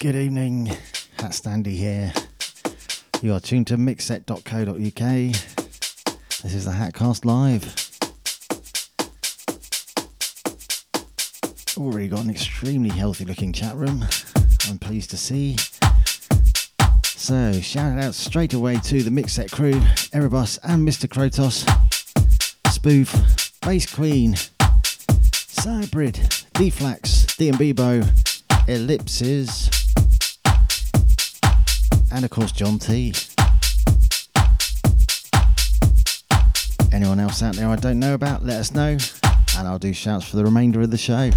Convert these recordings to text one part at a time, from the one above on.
Good evening, Hat Standy here. You are tuned to mixset.co.uk. This is the Hatcast Live. Already got an extremely healthy looking chat room, I'm pleased to see. So, shout out straight away to the Mixset crew, Erebus and Mr. Krotos, Spoof, Bass Queen, Cybrid, D-Flax, D&B Ellipses, and of course John T. Anyone else out there I don't know about, let us know, and I'll do shouts for the remainder of the show.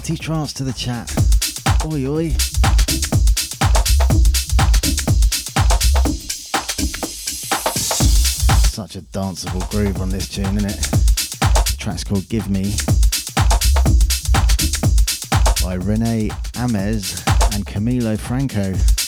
Smarty Trance to the chat. Oi oi. Such a danceable groove on this tune, isn't it? The track's called Give Me by Rene Amesz and Camilo Franco.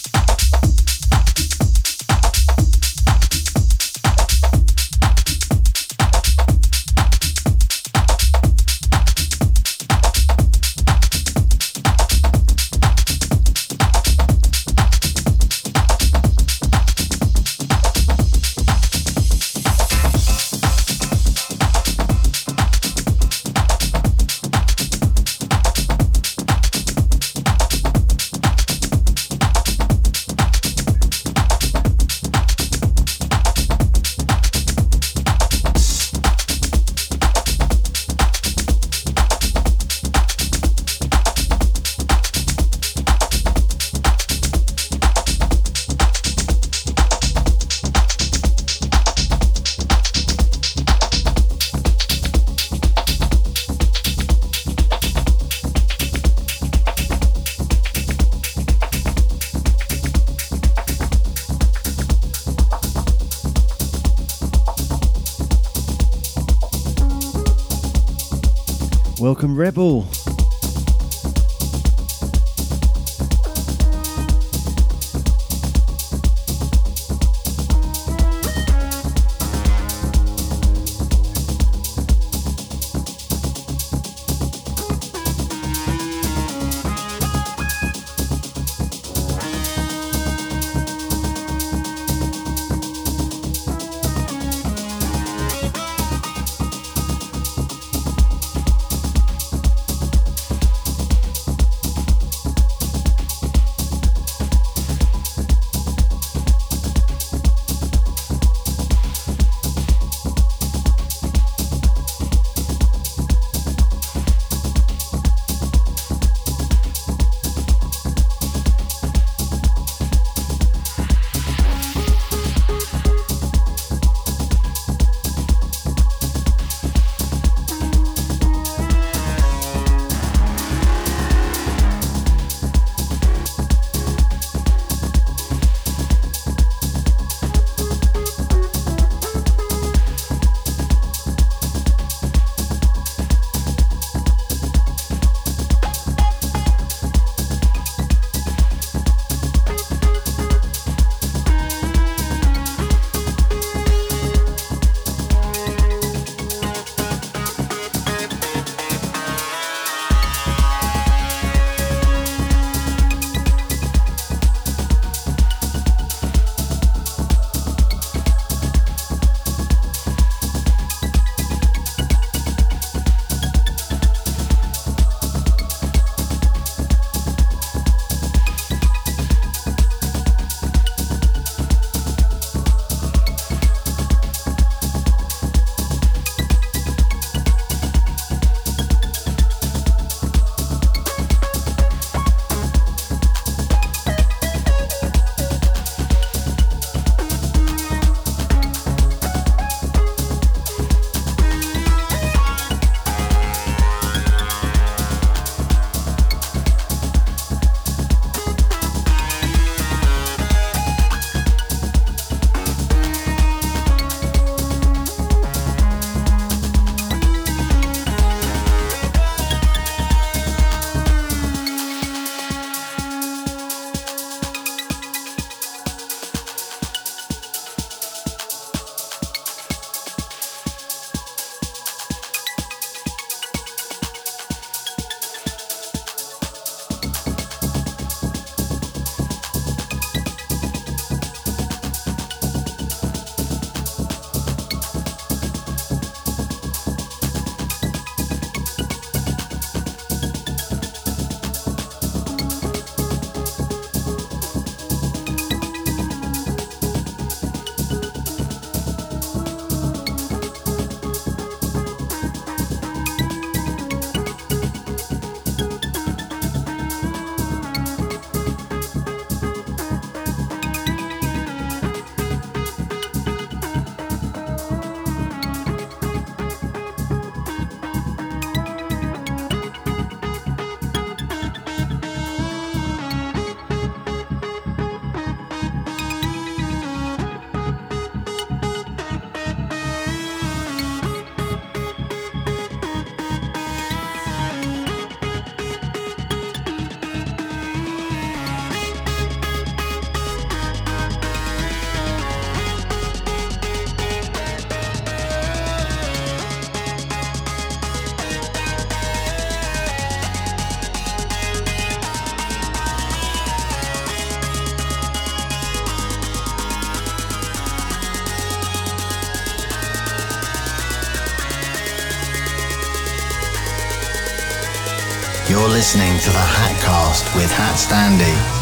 Listening to the Hatcast with Hat Standy.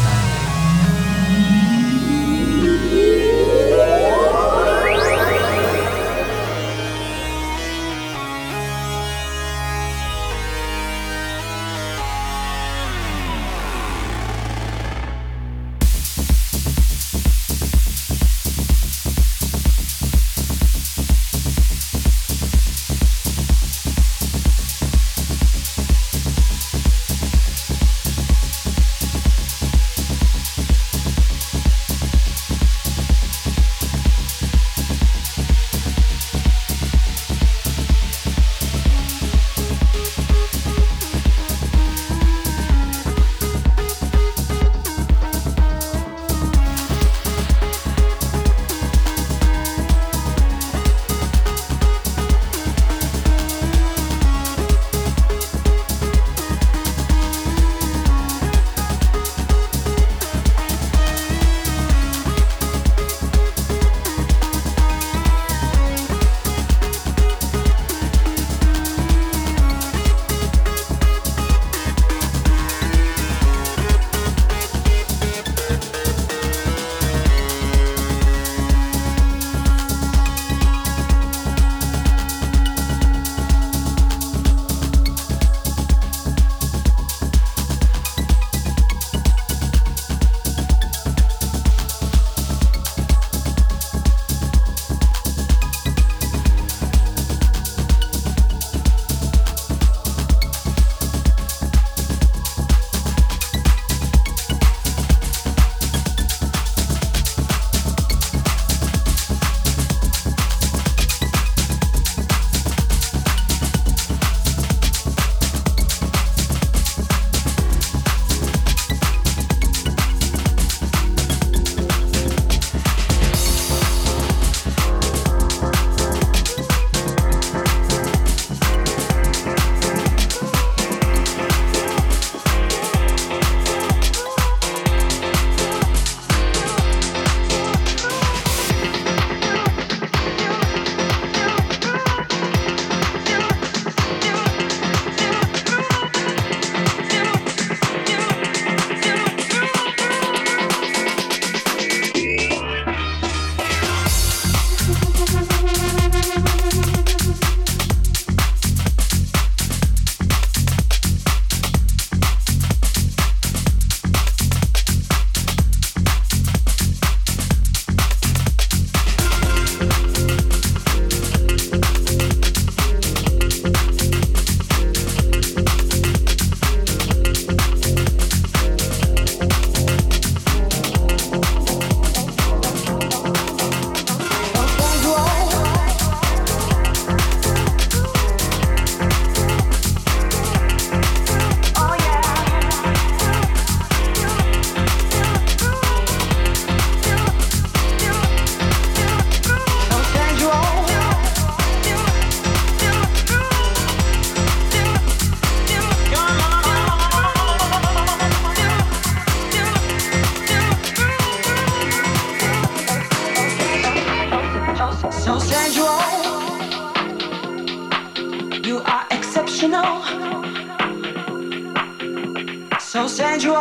sensual.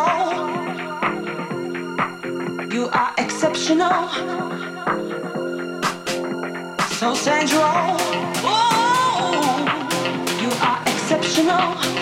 You are exceptional. So sensual. Oh, you are exceptional.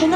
This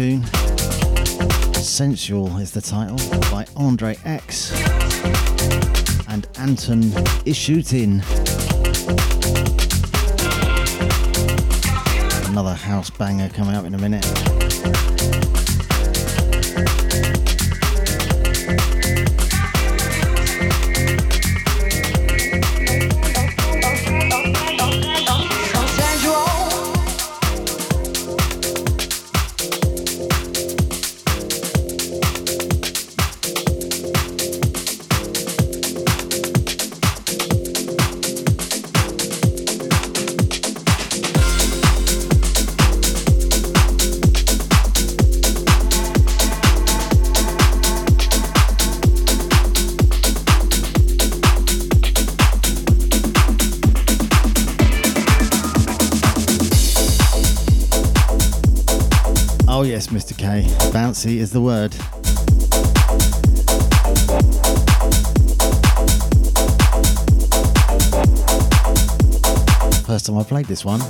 tune. Sensual is the title by Andrey Exx and Anton Ishutin. Another house banger coming up in a minute. Bouncy is the word. First time I played this one.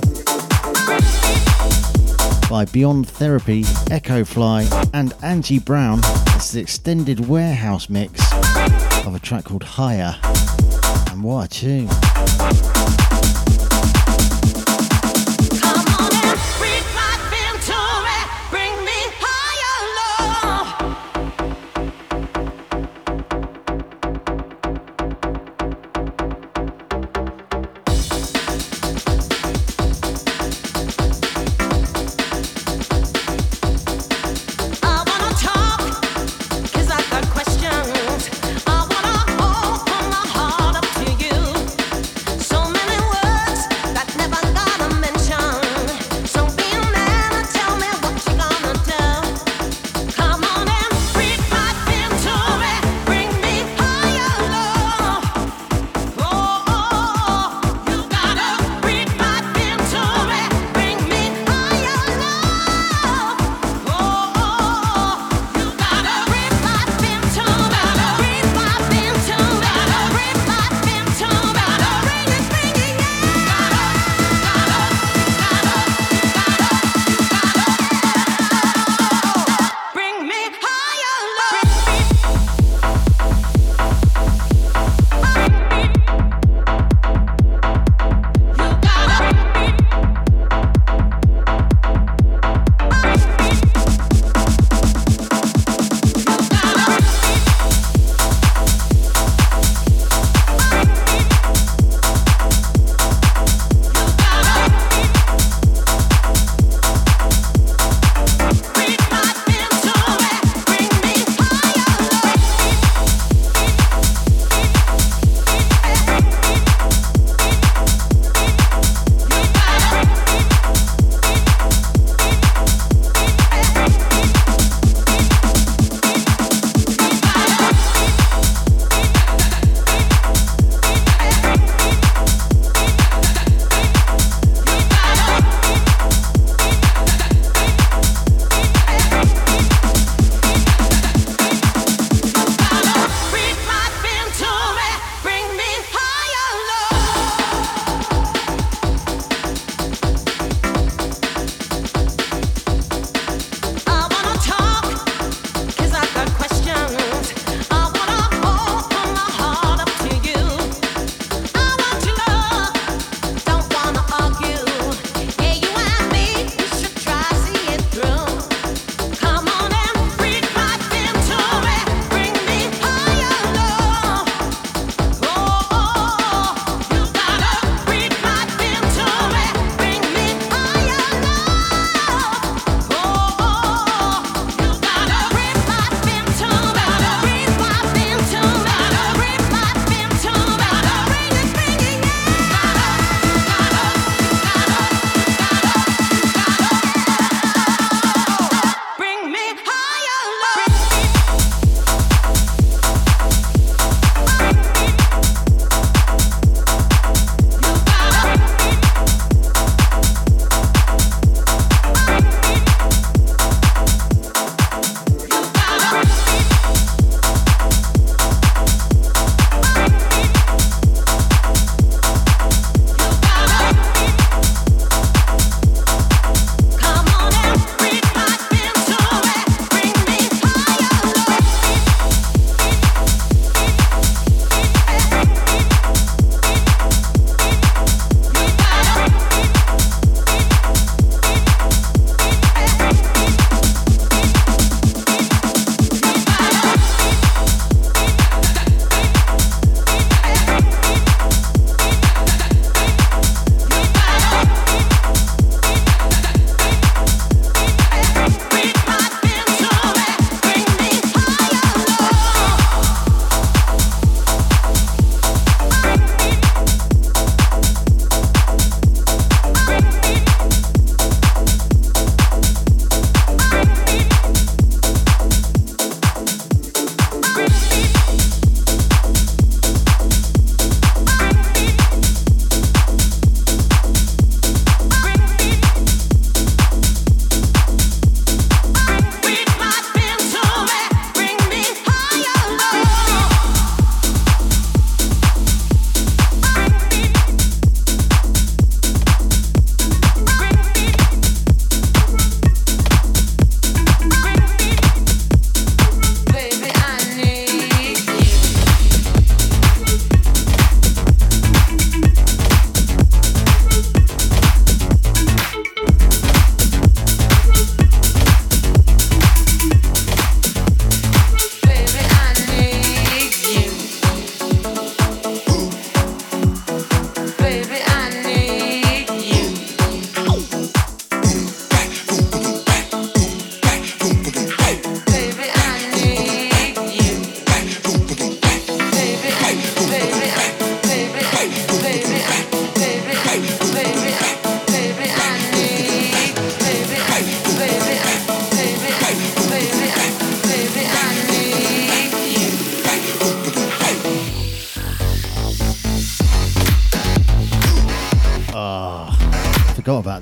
By Beyond Therapy, Echofly, and Angie Brown. It's the extended warehouse mix of a track called Higher. And what a tune!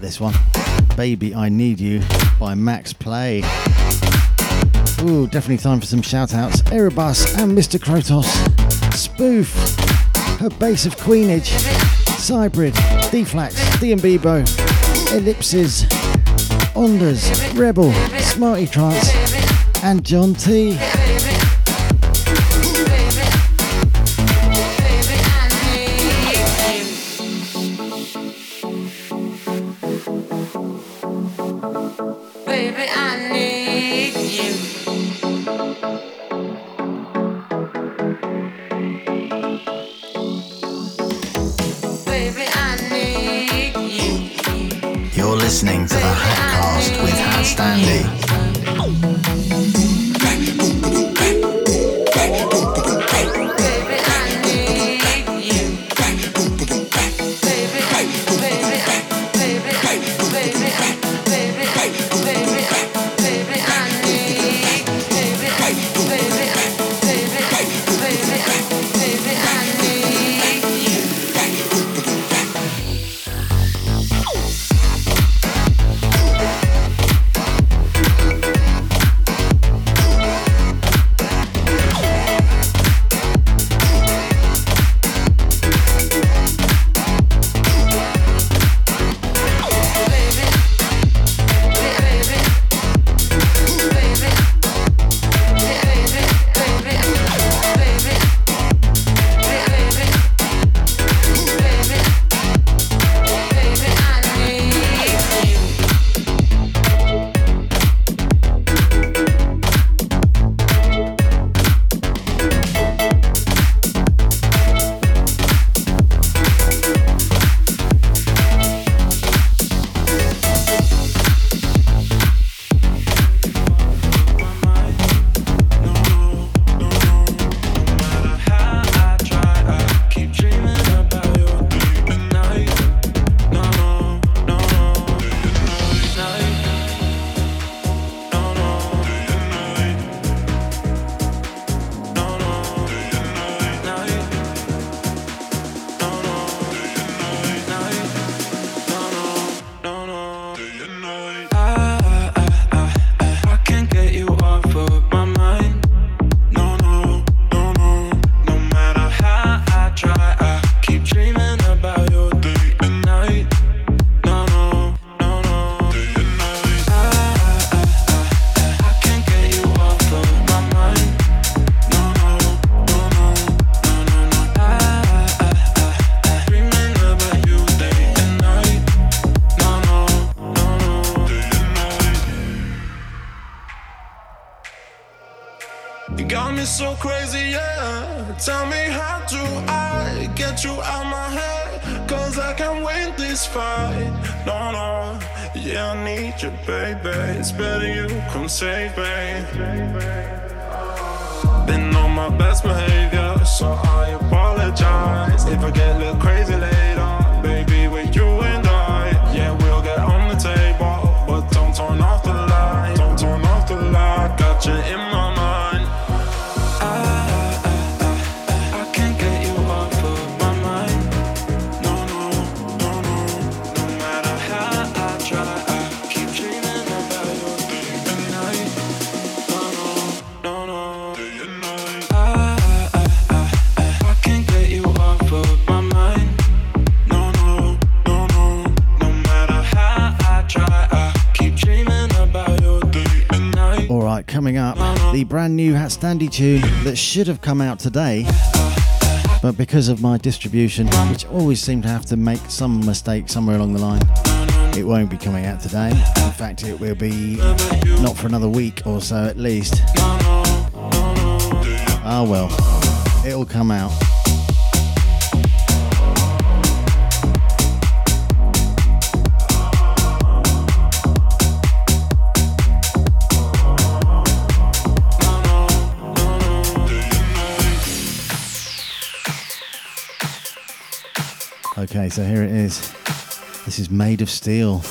This one. Baby I Need You by Maxx Play. Ooh, definitely time for some shout outs. Erebus and Mr. Krotos. Spoof. Her base of Queenage. Cybrid. D-Flax. D&Bebo. Ellipses. Ondas. Rebel. Smarty Trance. And John T. get you out my head. Cause I can't win this fight. No, no, yeah, I need you, baby. It's better you come save me. Been on my best behavior, so I apologize if I get a little crazy later. Brand new Hat Standy tune that should have come out today, but because of my distribution, which always seem to have to make some mistake somewhere along the line, it won't be coming out today. In fact, it will be not for another week or so at least. Ah well, it'll come out. Okay, so here it is. This is Maid of Steel.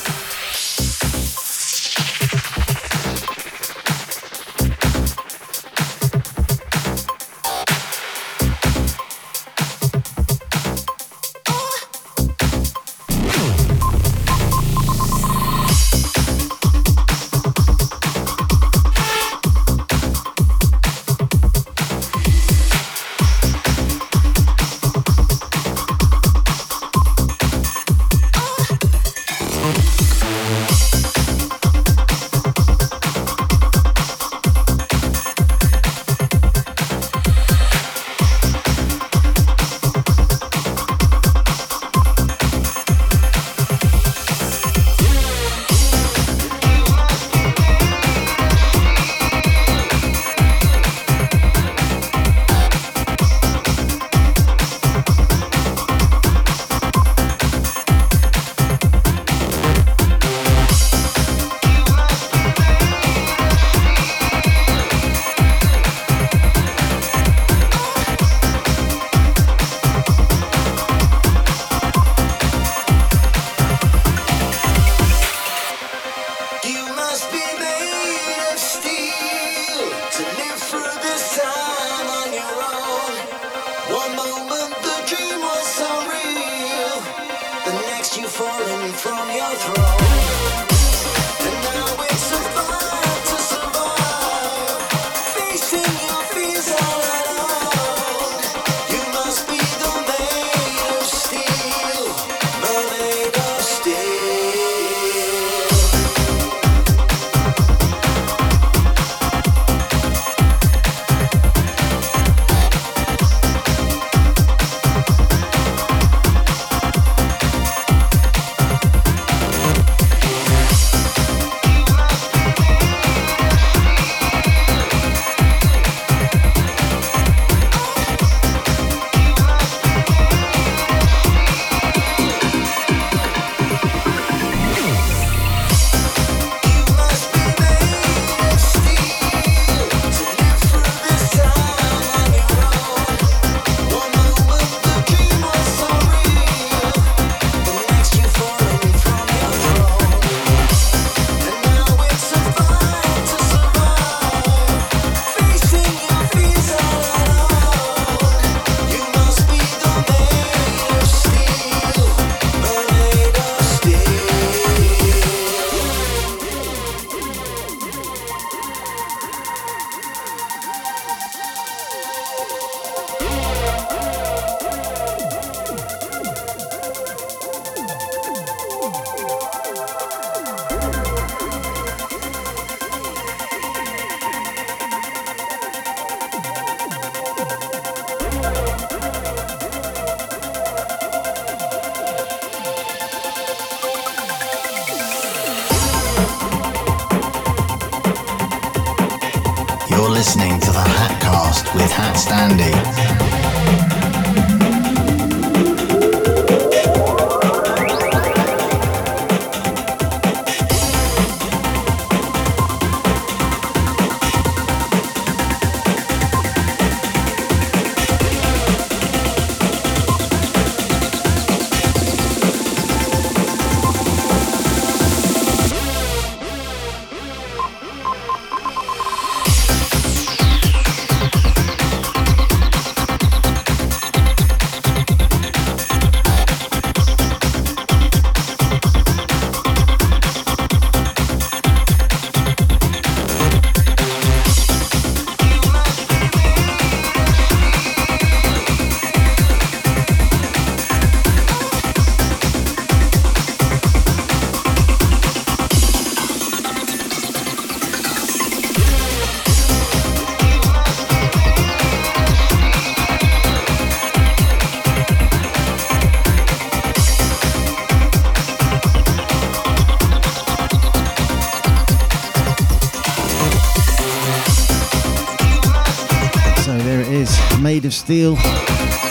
Steel.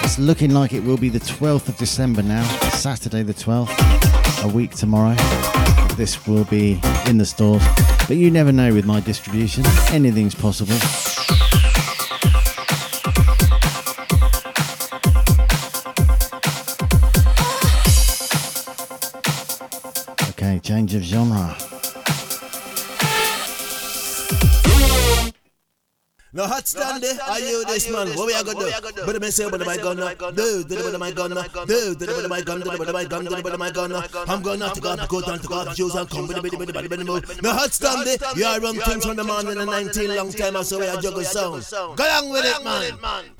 It's looking like it will be the 12th of December now, Saturday the 12th, a week tomorrow. This will be in the stores, but you never know with my distribution, anything's possible. Hot stand there. Are you this man? What we are gonna do? But the say, but my gun, do, do the my gun, do, do the my gun, do the my gun, do the my gun. I'm gonna take off the coat and take off the shoes and come with the body, body, body, move. No hot stand there. You are run things from the man in the 19 long time or so. We are juggle sound. Go along with it, man.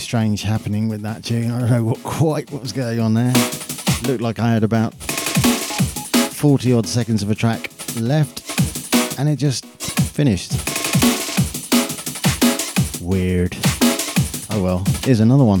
Strange happening with that tune. I don't know what quite what was going on there. looked like I had about 40 odd seconds of a track left and it just finished. Weird. Oh well, here's another one.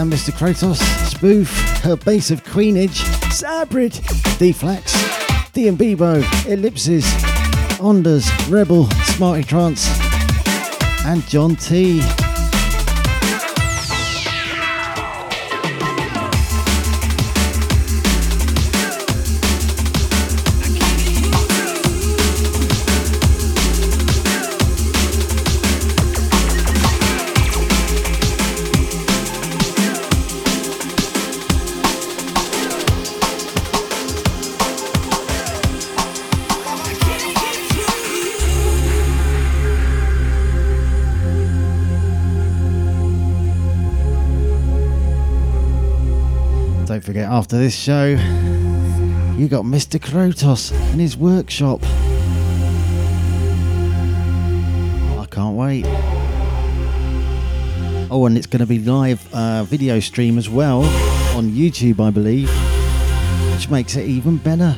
and Mr. Kratos, Spoof, her base of Queenage, Sabrid, D-Flax, D and Bebo, Ellipses, Ondas, Rebel, Smarty Trance, and John T. after this show, you got Mr. Krotos in his workshop. I can't wait. Oh, and it's going to be live uh, video stream as well on YouTube, I believe, which makes it even better.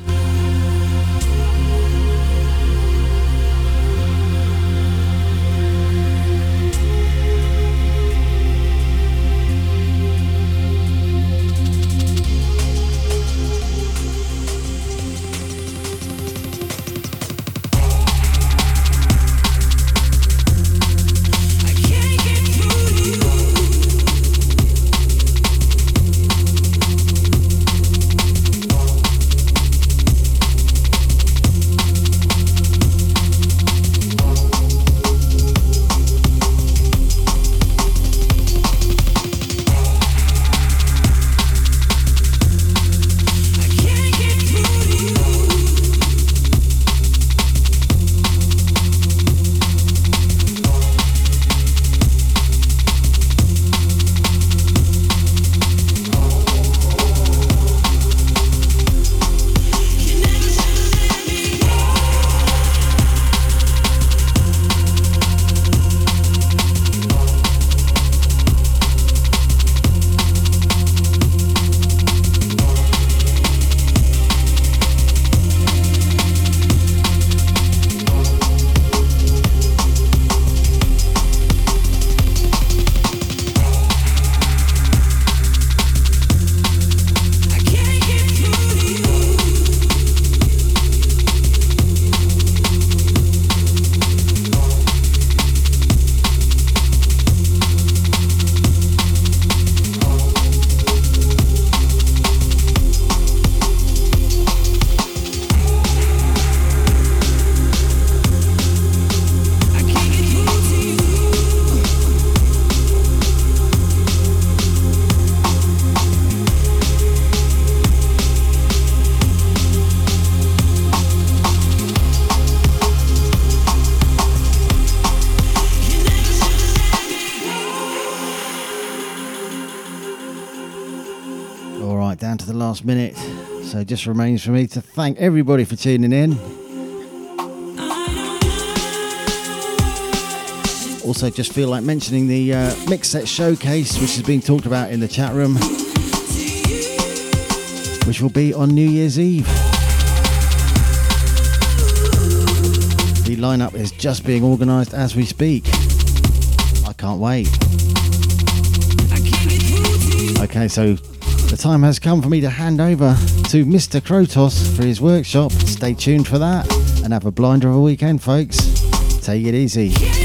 Last minute. So it just remains for me to thank everybody for tuning in. Also, just feel like mentioning the uh, Mixset showcase, which has been talked about in the chat room, which will be on New Year's Eve. The lineup is just being organised as we speak. I can't wait. Okay, so the time has come for me to hand over to Mr. Krotos for his workshop. Stay tuned for that and have a blinder of a weekend, folks. Take it easy.